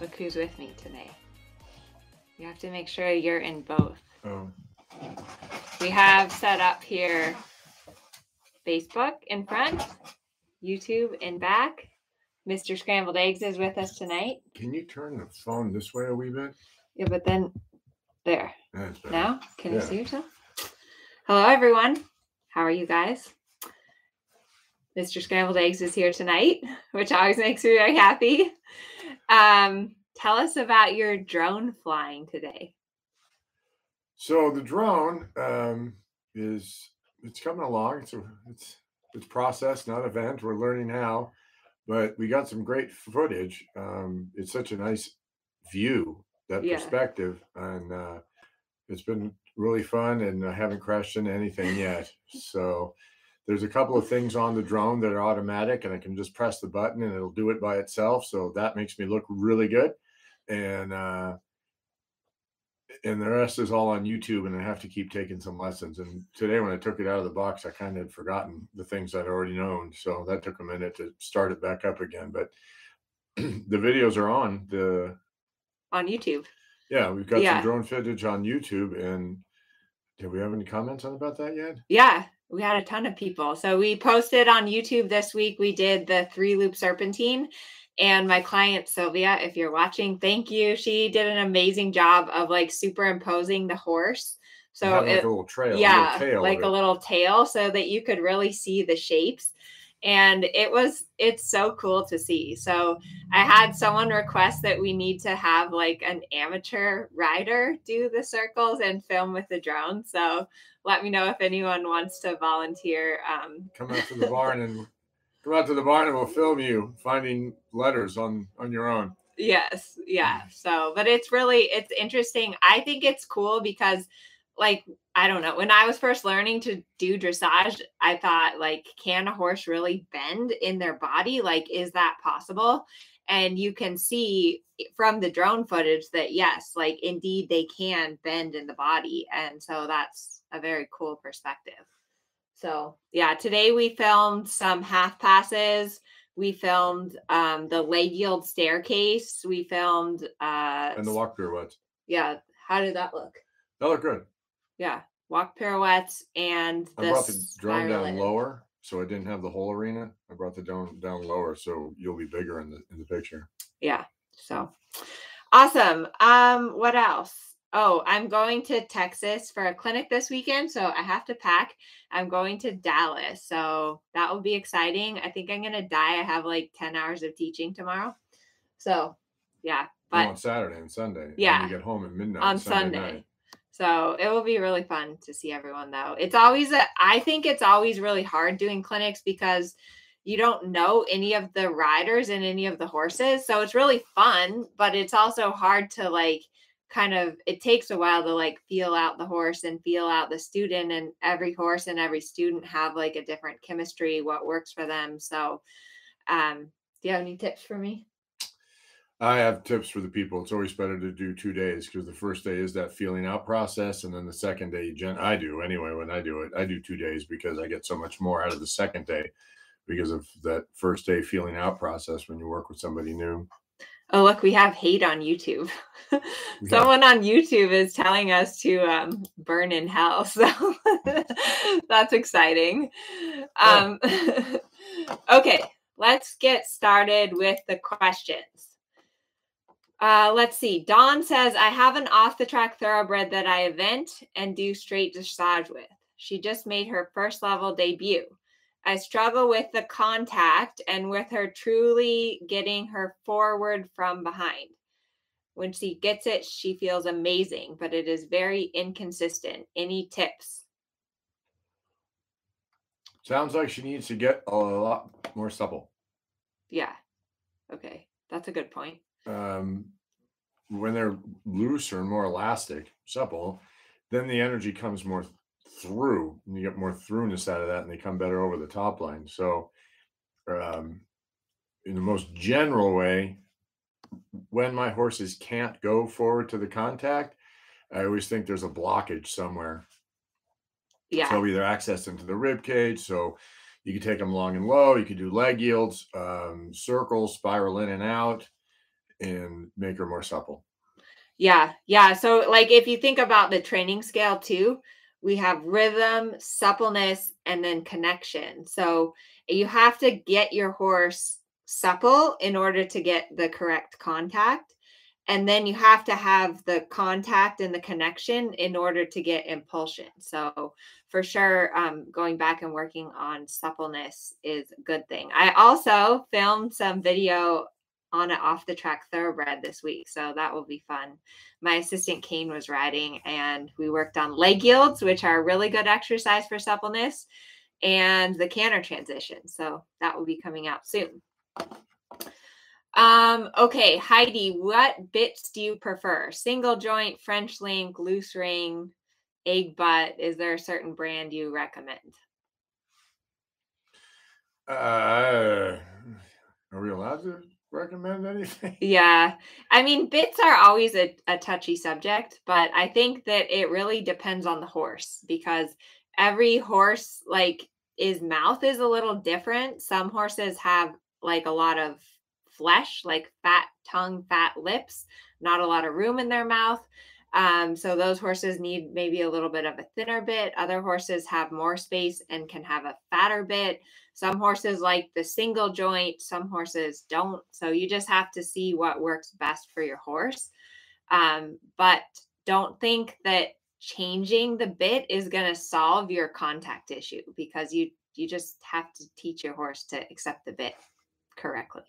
Look who's with me today. You have to make sure you're in both. Oh, We have set up here Facebook in front, YouTube in back. Mr. Scrambled Eggs is with us tonight. can you turn the phone this way a wee bit? Yeah, but then there. Now, can you see yourself? Hello, everyone. How are you guys? Mr. Scrambled Eggs is here tonight, which always makes me very happy. Um, tell us about your drone flying today. So the drone um, is it's coming along. It's a, it's it's process, not event. We're learning how, but we got some great footage. Um, it's such a nice view, that Yeah. perspective, and uh, it's been really fun. And I haven't crashed into anything yet. So there's a couple of things on the drone that are automatic, and I can just press the button and it'll do it by itself. So that makes me look really good. And uh, and the rest is all on YouTube, and I have to keep taking some lessons. And today, when I took it out of the box, I kind of had forgotten the things I'd already known, so that took a minute to start it back up again. But the videos are on the On YouTube. yeah, we've got Yeah. some drone footage on YouTube, and do we have any comments on about that yet? Yeah, we had a ton of people. So we posted on YouTube this week. We did the three loop serpentine. And my client Sylvia, if you're watching, thank you. She did an amazing job of like superimposing the horse. So like it, a little trail, yeah, a little tail like a little tail so that you could really see the shapes. And it was, it's so cool to see. So I had someone request that we need to have like an amateur rider do the circles and film with the drone. So let me know if anyone wants to volunteer. Um, come out to the barn and come out to the barn, and we'll film you finding letters on on your own. Yes, yeah. So, but it's really it's interesting. I think it's cool because like I don't know, when I was first learning to do dressage, I thought like can a horse really bend in their body? Like is that possible? And you can see from the drone footage that yes, like indeed they can bend in the body. And so that's a very cool perspective. So, yeah, today we filmed some half passes we filmed um the leg yield staircase we filmed uh And the walk what? yeah how did that look They look good. Yeah walk pirouettes and I brought the drone down lower, so I didn't have the whole arena. I brought the drone down lower, so you'll be bigger in the in the picture. yeah so awesome um what else oh i'm going to texas for a clinic this weekend so i have to pack i'm going to dallas so that will be exciting i think i'm gonna die i have like 10 hours of teaching tomorrow so yeah but on Saturday and Sunday. Yeah. you get home at midnight on Sunday. Sunday. So it will be really fun to see everyone though. It's always a, I think it's always really hard doing clinics because you don't know any of the riders and any of the horses. So it's really fun, but it's also hard to like kind of it takes a while to like feel out the horse and feel out the student and every horse and every student have like a different chemistry what works for them. So um do you have any tips for me? I have tips for the people. It's always better to do two days because the first day is that feeling out process, and then the second day, gen- I do anyway. When I do it, I do two days because I get so much more out of the second day because of that first day feeling out process when you work with somebody new. Oh, look, we have hate on YouTube. Yeah. Someone on YouTube is telling us to um, burn in hell. So that's exciting. Um, okay, let's get started with the questions. Uh, let's see. Dawn says, I have an off the track thoroughbred that I event and do straight dressage with. She just made her first level debut. I struggle with the contact and with her truly getting her forward from behind. When she gets it, she feels amazing, but it is very inconsistent. Any tips? Sounds like she needs to get a lot more supple. Yeah. Okay. That's a good point. Um, when they're looser and more elastic, supple, then the energy comes more through and you get more throughness out of that and they come better over the top line. So, um, in the most general way, when my horses can't go forward to the contact, I always think there's a blockage somewhere. Yeah. So either access into the rib cage. So you can take them long and low. You could do leg yields, um, circles, spiral in and out, and make her more supple. Yeah. Yeah. So, like, if you think about the training scale too, we have rhythm, suppleness, and then connection. So, you have to get your horse supple in order to get the correct contact. And then you have to have the contact and the connection in order to get impulsion. So, for sure, um, going back and working on suppleness is a good thing. I also filmed some video on an off the track thoroughbred this week. So that will be fun. My assistant Kane was riding and we worked on leg yields, which are really good exercise for suppleness, and the canter transition. So that will be coming out soon. Um, okay, Heidi, what bits do you prefer? Single joint, French link, loose ring, egg butt. Is there a certain brand you recommend? Uh, are we allowed to recommend anything? Yeah. I mean, bits are always a, a touchy subject, but I think that it really depends on the horse because every horse, like, his mouth is a little different. Some horses have like a lot of flesh, like fat tongue, fat lips, not a lot of room in their mouth. Um, so those horses need maybe a little bit of a thinner bit. Other horses have more space and can have a fatter bit. Some horses like the single joint, some horses don't. So you just have to see what works best for your horse. Um, but don't think that changing the bit is going to solve your contact issue because you you just have to teach your horse to accept the bit correctly.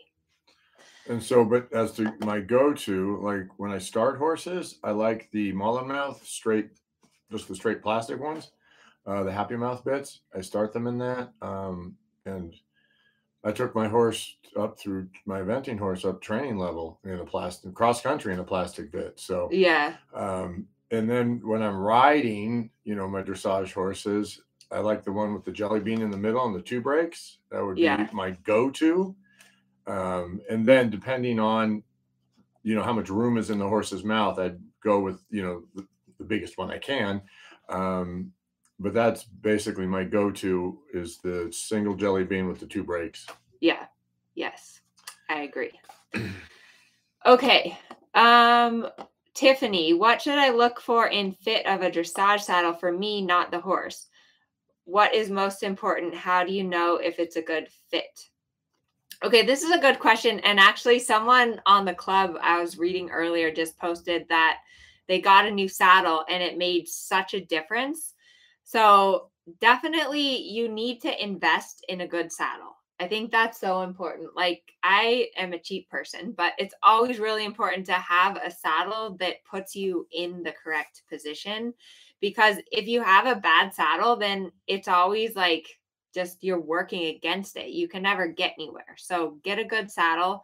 And so, but as to my go-to, like when I start horses, I like the mullen mouth straight, just the straight plastic ones, uh, the happy mouth bits. I start them in that. Um, and I took my horse up through my venting horse up training level in a plastic cross country in a plastic bit. So Yeah. um, and then when I'm riding, you know, my dressage horses, I like the one with the jelly bean in the middle and the two brakes. That would Yeah. be my go-to. Um, and then depending on, you know, how much room is in the horse's mouth, I'd go with, you know, the, the biggest one I can. Um, but that's basically my go-to is the single jelly bean with the two breaks. Yeah. Yes. I agree. okay. Um Tiffany, what should I look for in fit of a dressage saddle for me, not the horse? What is most important? How do you know if it's a good fit? Okay, this is a good question. And actually, someone on the club I was reading earlier just posted that they got a new saddle and it made such a difference. So, definitely, you need to invest in a good saddle. I think that's so important. Like, I am a cheap person, but it's always really important to have a saddle that puts you in the correct position. Because if you have a bad saddle, then it's always like just you're working against it. You can never get anywhere. So, get a good saddle.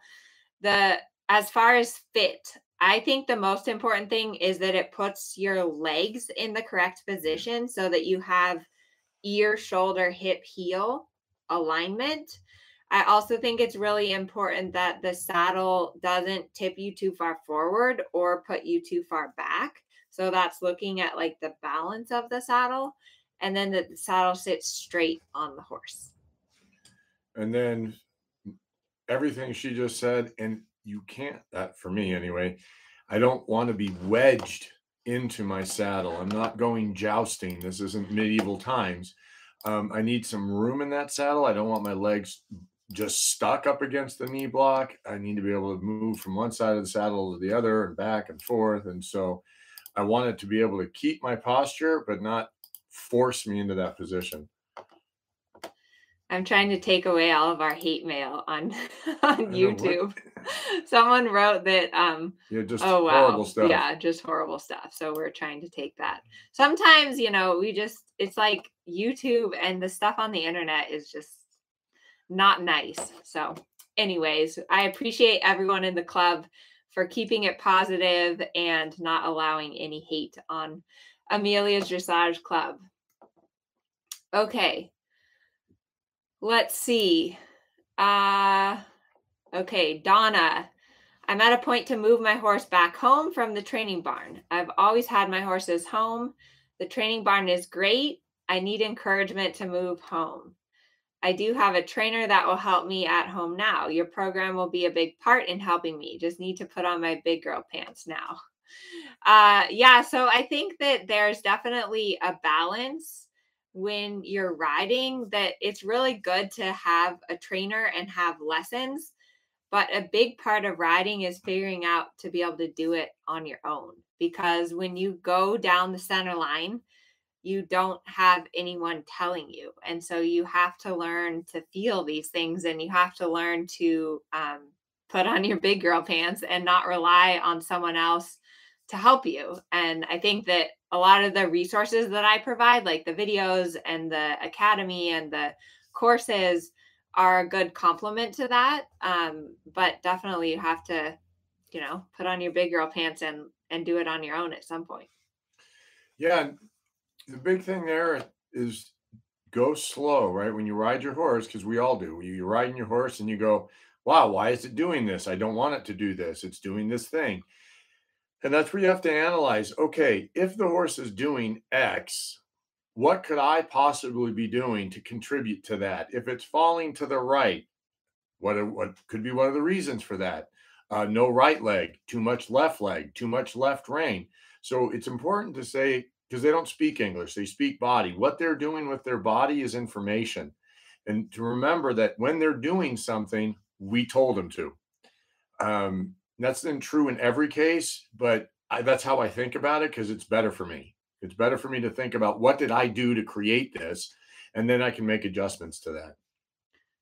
The as far as fit, I think the most important thing is that it puts your legs in the correct position so that you have ear, shoulder, hip, heel alignment. I also think it's really important that the saddle doesn't tip you too far forward or put you too far back. So that's looking at like the balance of the saddle and then the saddle sits straight on the horse. And then everything she just said, and you can't, that for me anyway, I don't want to be wedged into my saddle. I'm not going jousting. This isn't medieval times. Um, I need some room in that saddle. I don't want my legs just stuck up against the knee block. I need to be able to move from one side of the saddle to the other and back and forth. And so I want it to be able to keep my posture, but not force me into that position. I'm trying to take away all of our hate mail on on I know, what- YouTube. Someone wrote that um Yeah, just oh wow. horrible stuff. Yeah, just horrible stuff. So we're trying to take that. Sometimes, you know, we just it's like YouTube and the stuff on the internet is just not nice. So, anyways, I appreciate everyone in the club for keeping it positive and not allowing any hate on Amelia's Dressage Club. Okay. Let's see. Uh okay, Donna. I'm at a point to move my horse back home from the training barn. I've always had my horses home. The training barn is great. I need encouragement to move home. I do have a trainer that will help me at home now. Your program will be a big part in helping me. Just need to put on my big girl pants now. Uh, yeah, so I think that there's definitely a balance when you're riding that it's really good to have a trainer and have lessons. But a big part of riding is figuring out to be able to do it on your own. Because when you go down the center line, you don't have anyone telling you. And so you have to learn to feel these things and you have to learn to um, put on your big girl pants and not rely on someone else to help you. And I think that a lot of the resources that I provide, like the videos and the academy and the courses, are a good complement to that. Um, but definitely you have to, you know, put on your big girl pants and and do it on your own at some point. Yeah, the big thing there is go slow, right? When you ride your horse, because we all do. You're riding your horse and you go, wow, why is it doing this? I don't want it to do this. It's doing this thing. And that's where you have to analyze okay, if the horse is doing X, what could I possibly be doing to contribute to that? If it's falling to the right, what, what could be one of the reasons for that? Uh, no right leg, too much left leg, too much left rein. So it's important to say, because they don't speak English, they speak body. What they're doing with their body is information. And to remember that when they're doing something, we told them to. Um, that's then true in every case, but I, that's how I think about it because it's better for me. It's better for me to think about what did I do to create this, and then I can make adjustments to that.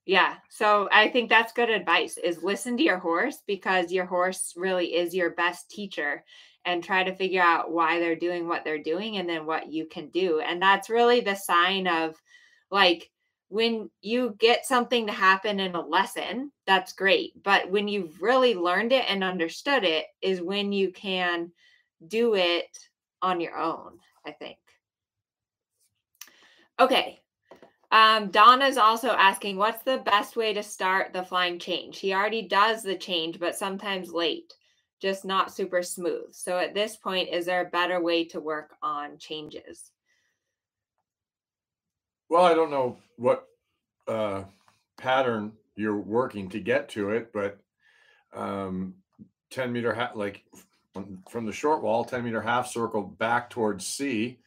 Yeah. So I think that's good advice is listen to your horse because your horse really is your best teacher and try to figure out why they're doing what they're doing and then what you can do. And that's really the sign of like when you get something to happen in a lesson, that's great. But when you've really learned it and understood it is when you can do it on your own, I think. Okay, um, Donna's also asking, what's the best way to start the flying change? He already does the change, but sometimes late, just not super smooth. So at this point, is there a better way to work on changes? Well, I don't know what uh, pattern you're working to get to it, but um, 10 meter, ha- like from the short wall, 10 meter half circle back towards C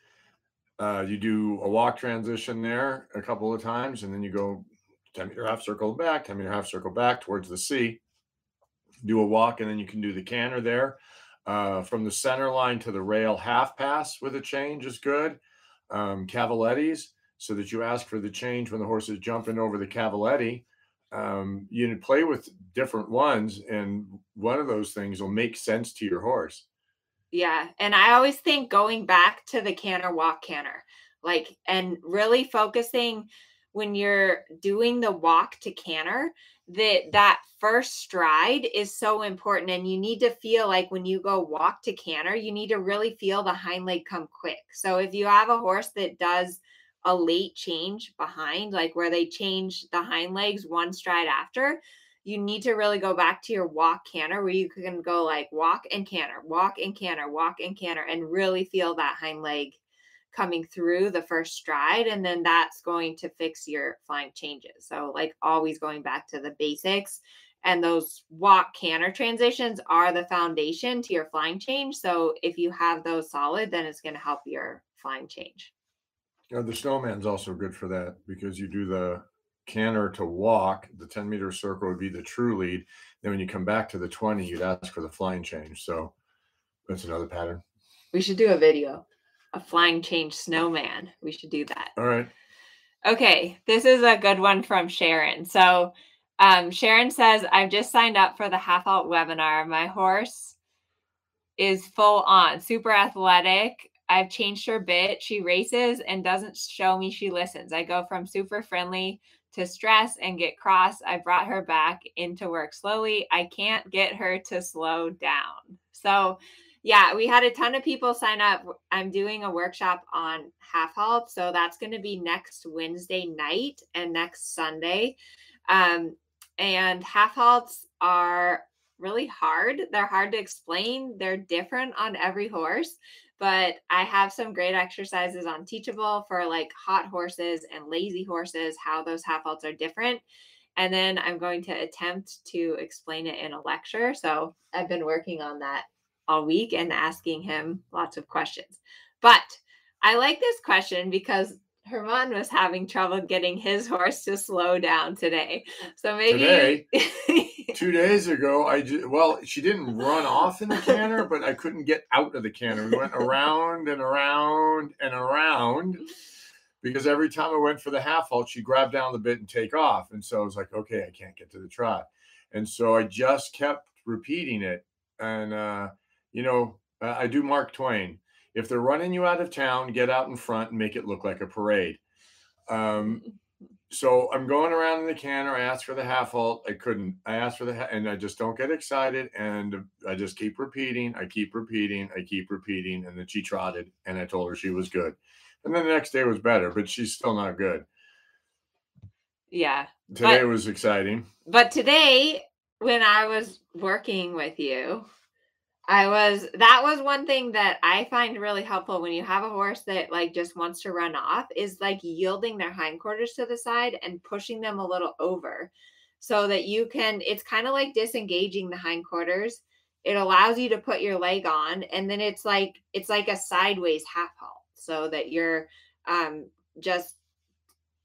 uh, you do a walk transition there a couple of times, and then you go 10 meter half circle back, 10 meter half circle back towards the C. Do a walk, and then you can do the canter there. Uh, from the center line to the rail half pass with a change is good. Um, cavalettis, so that you ask for the change when the horse is jumping over the cavaletti. Um, you play with different ones, and one of those things will make sense to your horse. Yeah. And I always think going back to the canter walk canter, like, and really focusing when you're doing the walk to canter that that first stride is so important and you need to feel like when you go walk to canter you need to really feel the hind leg come quick so if you have a horse that does a late change behind like where they change the hind legs one stride after you need to really go back to your walk canter where you can go like walk and canter, walk and canter, walk and canter, and really feel that hind leg coming through the first stride. And then that's going to fix your flying changes. So, like always going back to the basics. And those walk canter transitions are the foundation to your flying change. So, if you have those solid, then it's going to help your flying change. Yeah, the snowman's also good for that because you do the canter to walk, the 10 meter circle would be the true lead. Then when you come back to the 20, you'd ask for the flying change. So that's another pattern. We should do a video, a flying change snowman. We should do that. All right. Okay, this is a good one from Sharon. So um, Sharon says, I've just signed up for the half halt webinar. My horse is full on, super athletic. I've changed her bit. She races and doesn't show me she listens. I go from super friendly to stress and get cross, I brought her back into work slowly. I can't get her to slow down. So, yeah, we had a ton of people sign up. I'm doing a workshop on half halt. So that's going to be next Wednesday night and next Sunday. Um, and half halts are really hard. They're hard to explain. They're different on every horse, but I have some great exercises on Teachable for like hot horses and lazy horses, how those half halts are different. And then I'm going to attempt to explain it in a lecture. So I've been working on that all week and asking him lots of questions. But I like this question because Germain was having trouble getting his horse to slow down today. So maybe today, two days ago, I just, well, she didn't run off in the canter, but I couldn't get out of the canter. We went around and around and around because every time I went for the half halt, she grabbed down the bit and take off. And so I was like, okay, I can't get to the trot. And so I just kept repeating it. And, uh, you know, I do Mark Twain. If they're running you out of town, get out in front and make it look like a parade. Um, so I'm going around in the canter. I asked for the half halt. I couldn't. I asked for the and I just don't get excited, and I just keep repeating. I keep repeating. I keep repeating, and then she trotted, and I told her she was good. And then the next day was better, but she's still not good. Yeah. Today but, was exciting. But today, when I was working with you, I was that was one thing that I find really helpful when you have a horse that like just wants to run off is like yielding their hindquarters to the side and pushing them a little over so that you can it's kind of like disengaging the hindquarters. It allows you to put your leg on and then it's like it's like a sideways half halt so that you're um just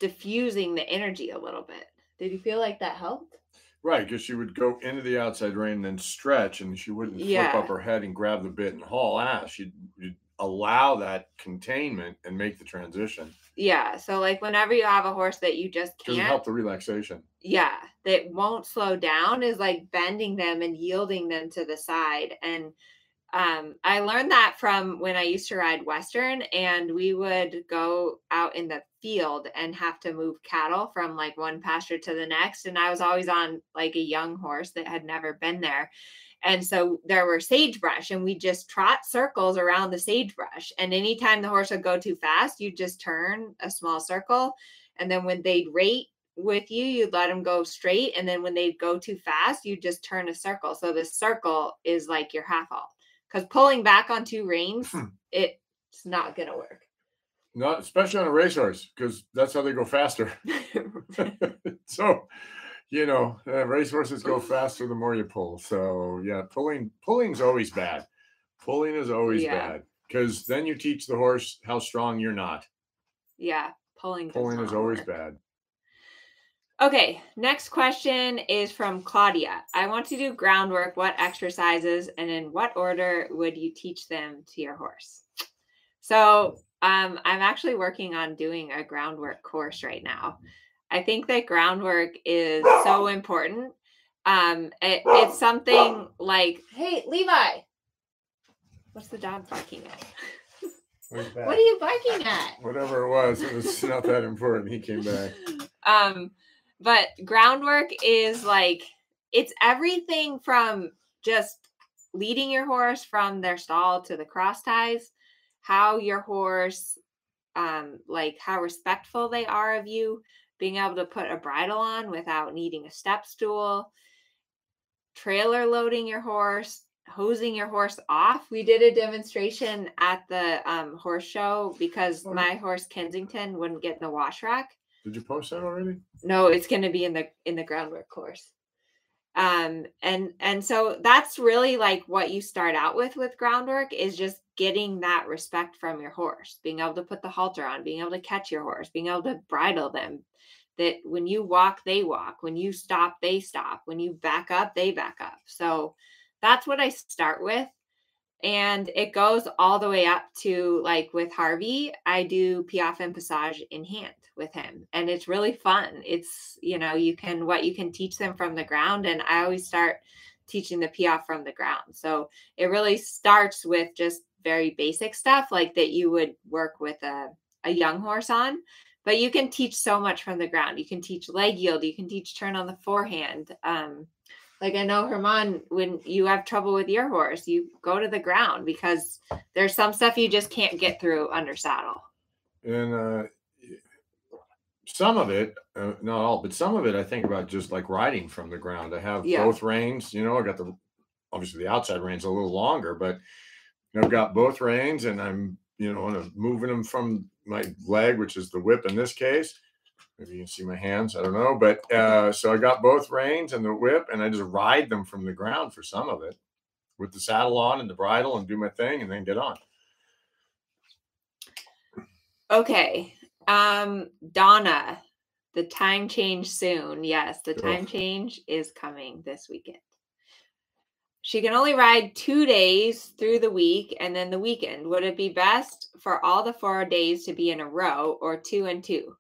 diffusing the energy a little bit. Did you feel like that helped? Right, because she would go into the outside rein and then stretch, and she wouldn't flip up her head and grab the bit and haul ass. She'd, you'd allow that containment and make the transition. Yeah. So like whenever you have a horse that you just Doesn't can't help the relaxation. yeah, that won't slow down is like bending them and yielding them to the side. And um, I learned that from when I used to ride Western, and we would go out in the field and have to move cattle from like one pasture to the next. And I was always on like a young horse that had never been there. And so there were sagebrush, and we just trot circles around the sagebrush. And anytime the horse would go too fast, you'd just turn a small circle. And then when they'd rate with you, you'd let them go straight. And then when they'd go too fast, you just turn a circle. So the circle is like your half halt because pulling back on two reins, hmm. it's not going to work. Not especially on a racehorse because that's how they go faster. so, you know, uh, racehorses go faster the more you pull. So yeah, pulling pulling's always bad. Pulling is always yeah. bad because then you teach the horse how strong you're not. Yeah, pulling. Pulling is always work. bad. Okay, next question is from Claudia. I want to do groundwork. What exercises and in what order would you teach them to your horse? So, um, I'm actually working on doing a groundwork course right now. I think that groundwork is so important. Um, it, it's something like, hey, Levi, what's the dog barking at? What are you barking at? Whatever it was, it was not that important. He came back. Um, but groundwork is like it's everything from just leading your horse from their stall to the cross ties, how your horse um like how respectful they are of you, being able to put a bridle on without needing a step stool, trailer loading your horse, hosing your horse off. We did a demonstration at the um, horse show because my horse Kensington wouldn't get in the wash rack. Did you post that already? No, it's going to be in the in the groundwork course. Um and and so that's really like what you start out with with groundwork is just getting that respect from your horse, being able to put the halter on, being able to catch your horse, being able to bridle them. That when you walk, they walk. When you stop, they stop. When you back up, they back up. So that's what I start with and it goes all the way up to like with Harvey, I do Piaffe and Passage in hand with him, and it's really fun. It's you know you can what you can teach them from the ground, and I always start teaching the Piaffe from the ground. So it really starts with just very basic stuff like that you would work with a a young horse on, but you can teach so much from the ground. You can teach leg yield, you can teach turn on the forehand. Um, like I know Germain, when you have trouble with your horse, you go to the ground because there's some stuff you just can't get through under saddle. And uh, some of it, uh, not all, but some of it, I think about just like riding from the ground. I have Yeah. both reins. You know, I got the obviously the outside reins a little longer, but you know, I've got both reins, and I'm you know, and I'm moving them from my leg, which is the whip in this case. Maybe you can see my hands. I don't know, but uh, so I got both reins and the whip, and I just ride them from the ground for some of it, with the saddle on and the bridle, and do my thing, and then get on. Okay. Um, Donna, the time change soon. Yes, the time Ugh. change is coming this weekend. She can only ride two days through the week and then the weekend. Would it be best for all the four days to be in a row or two and two?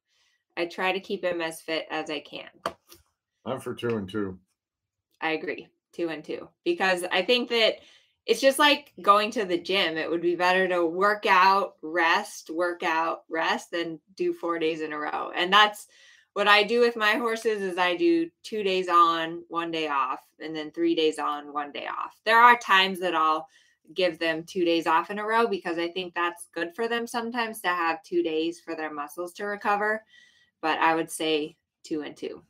I try to keep him as fit as I can. I'm for two and two. I agree. Two and two. Because I think that it's just like going to the gym. It would be better to work out, rest, work out, rest than do four days in a row. And that's what I do with my horses is I do two days on, one day off, and then three days on, one day off. There are times that I'll give them two days off in a row because I think that's good for them sometimes to have two days for their muscles to recover. But I would say two and two.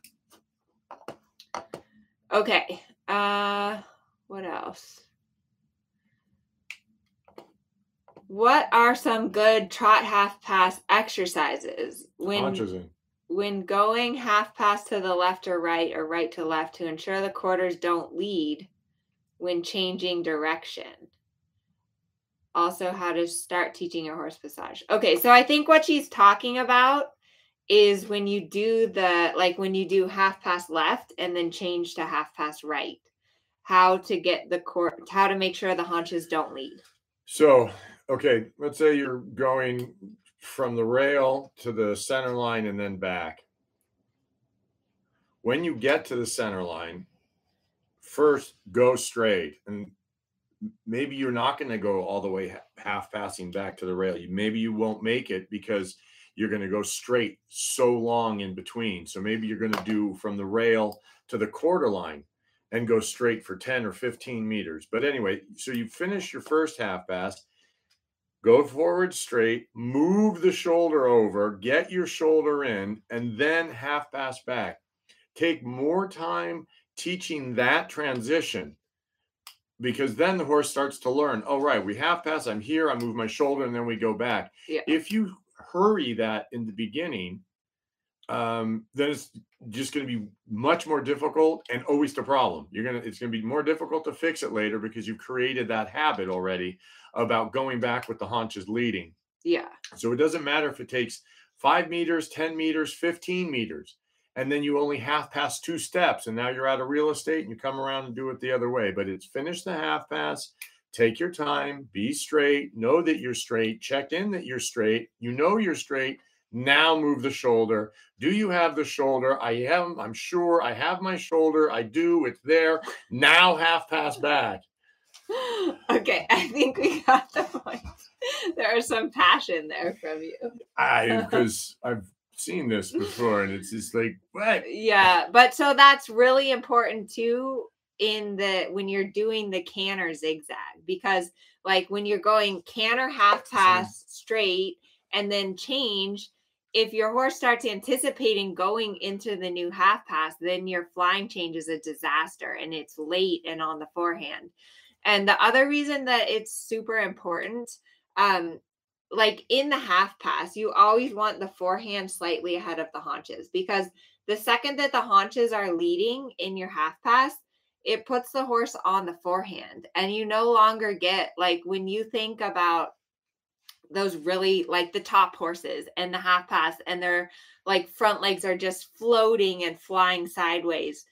Okay. Uh what else? What are some good trot half pass exercises when when going half pass to the left or right or right to left to ensure the quarters don't lead when changing direction? Also, how to start teaching your horse passage. Okay, so I think what she's talking about is when you do the like when you do half pass left and then change to half pass right how to get the court how to make sure the haunches don't lead So, okay, let's say you're going from the rail to the center line and then back. When you get to the center line, first go straight. And maybe you're not going to go all the way half passing back to the rail. Maybe you won't make it because you're going to go straight so long in between. So maybe you're going to do from the rail to the quarter line and go straight for 10 or 15 meters. But anyway, so you finish your first half pass, go forward straight, move the shoulder over, get your shoulder in, and then half pass back. Take more time teaching that transition because then the horse starts to learn, oh, right, we half pass, I'm here, I move my shoulder, and then we go back. Yeah. If you hurry that in the beginning, um, then it's just going to be much more difficult and always the problem. You're gonna it's going to be more difficult to fix it later because you've created that habit already about going back with the haunches leading. yeah So it doesn't matter if it takes five meters, 10 meters, 15 meters, and then you only half pass two steps, and now you're out of real estate and you come around and do it the other way. But it's finish the half pass, take your time, be straight, know that you're straight, check in that you're straight, you know you're straight. Now move the shoulder. Do you have the shoulder? I am. I'm sure I have my shoulder. I do. It's there. Now half pass back. okay i think we got the point. There is some passion there from you. I because I've seen this before, and it's just like what? yeah but so that's really important too in the when you're doing the canter zigzag because like when you're going canter half pass straight and then change if your horse starts anticipating going into the new half pass then your flying change is a disaster and it's late and on the forehand and the other reason that it's super important um like in the half pass you always want the forehand slightly ahead of the haunches because the second that the haunches are leading in your half pass it puts the horse on the forehand and you no longer get like when you think about those really like the top horses and the half pass and their like front legs are just floating and flying sideways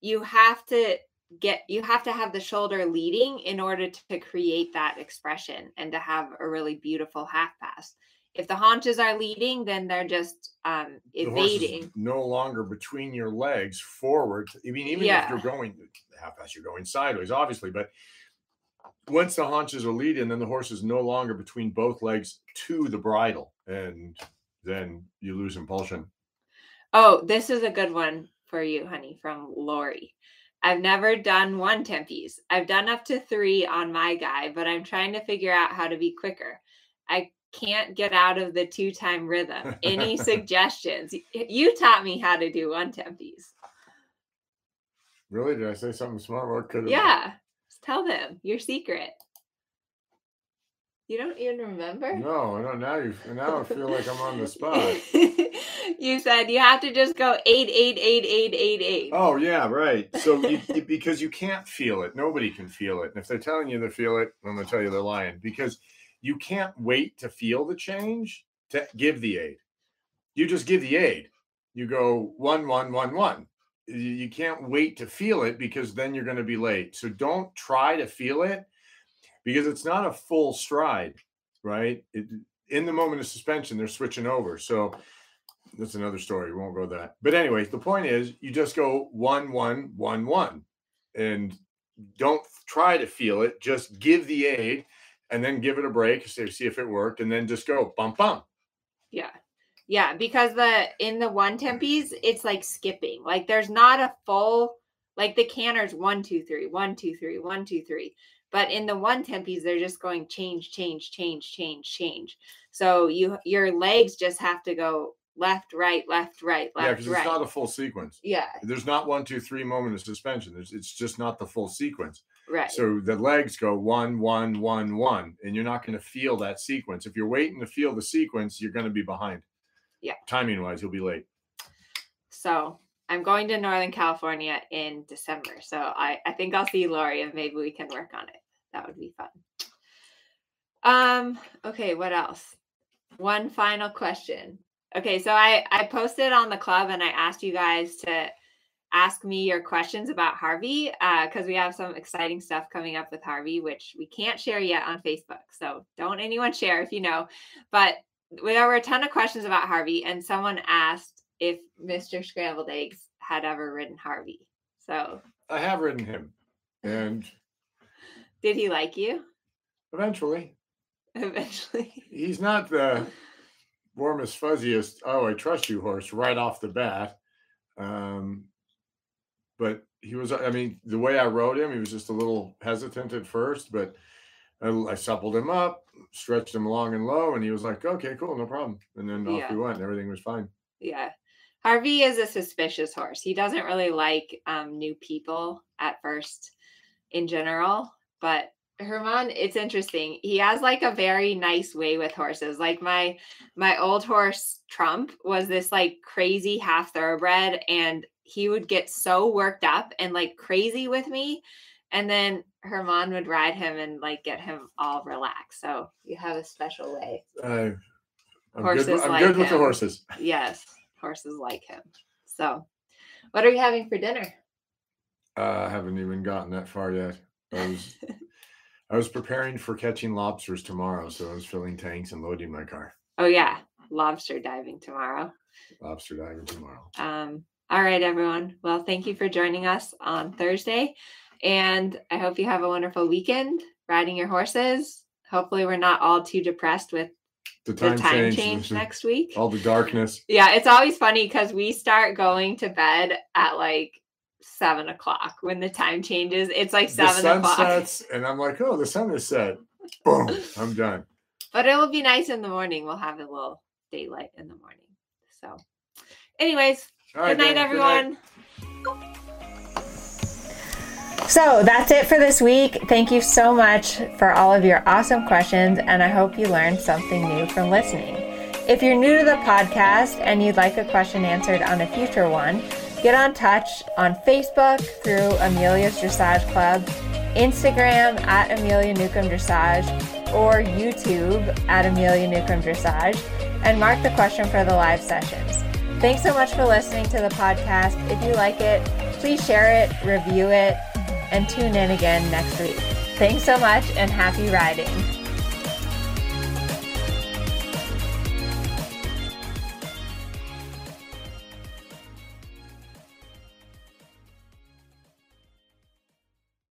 you have to get you have to have the shoulder leading in order to create that expression and to have a really beautiful half pass if the haunches are leading then they're just um The horse is evading no longer between your legs forward. I mean, even Yeah. if you're going half pass, you're going sideways, obviously. But once the haunches are leading, then the horse is no longer between both legs to the bridle, and then you lose impulsion. Oh, this is a good one for you, honey, from Lori. I've never done one tempies. I've done up to three on my guy, but I'm trying to figure out how to be quicker. I can't get out of the two time rhythm. Any suggestions? You taught me how to do one tempies. Really? Did I say something smart? Or could have Yeah. Tell them your secret. You don't even remember? No, I don't. Now you now I feel like I'm on the spot. you said you have to just go eight eight eight eight eight eight. Oh yeah, right. So you, because you can't feel it, nobody can feel it. And if they're telling you to feel it, I'm gonna tell you they're lying because you can't wait to feel the change to give the aid. You just give the aid. You go one one one one. You can't wait to feel it because then you're going to be late. So don't try to feel it because it's not a full stride, right? It, in the moment of suspension, they're switching over. So that's another story. We won't go that. But anyway, the point is you just go one, one, one, one, and don't try to feel it. Just give the aid and then give it a break, see, if it worked, and then just go bump, bump. Yeah. Yeah, because the in the one tempies, it's like skipping. Like there's not a full like the canter's one, two, three, one, two, three, one, two, three. But in the one tempies, they're just going change, change, change, change, change. So you your legs just have to go left, right, left, right, left, right. yeah, because right. it's not a full sequence. Yeah. There's not one, two, three moment of suspension. There's, it's just not the full sequence. Right. So the legs go one, one, one, one, and you're not going to feel that sequence. If you're waiting to feel the sequence, you're going to be behind. Yeah. Timing wise, you'll be late. So I'm going to Northern California in December. So I, I think I'll see Lori and maybe we can work on it. That would be fun. Um, okay, what else? One final question. Okay, so I I posted on the club and I asked you guys to ask me your questions about Harvey because uh, we have some exciting stuff coming up with Harvey, which we can't share yet on Facebook. So don't anyone share if you know. But there were a ton of questions about Harvey, and someone asked if Mr. Scrambled Eggs had ever ridden Harvey. So I have ridden him, and did he like you? Eventually. Eventually. He's not the warmest, fuzziest, oh, I trust you horse right off the bat. Um, but he was, I mean, the way I rode him, he was just a little hesitant at first, but I, I suppled him up, stretched him long and low, and he was like, okay, cool, no problem. And then off Yeah. we went, and everything was fine. Yeah. Harvey is a suspicious horse. He doesn't really like um, new people at first in general. But Germain, it's interesting. He has like a very nice way with horses. Like my my old horse Trump was this like crazy half thoroughbred and he would get so worked up and like crazy with me. And then Germain would ride him and like get him all relaxed. So you have a special way. I'm Horses good, with- I'm like good with the horses. Yes, horses like him. So, what are you having for dinner? Uh, I haven't even gotten that far yet. I was I was preparing for catching lobsters tomorrow, so I was filling tanks and loading my car. Oh yeah, lobster diving tomorrow. Lobster diving tomorrow. Um, all right, everyone. Well, thank you for joining us on Thursday, and I hope you have a wonderful weekend riding your horses. Hopefully, we're not all too depressed with The the time, time change, change next week. all the darkness. Yeah, it's always funny because we start going to bed at like seven o'clock when the time changes. It's like seven The seven sun o'clock. sets, and I'm like, oh, the sun is set. Boom, I'm done. But it will be nice in the morning. We'll have a little daylight in the morning. So, anyways, All right, good night, then. Good night. everyone. So that's it for this week. Thank you so much for all of your awesome questions, and I hope you learned something new from listening. If you're new to the podcast and you'd like a question answered on a future one, get on touch on Facebook through Amelia's Dressage Club, Instagram at Amelia Newcomb Dressage, or YouTube at Amelia Newcomb Dressage, and mark the question for the live sessions. Thanks so much for listening to the podcast. If you like it, please share it, review it, and tune in again next week. Thanks so much and happy riding.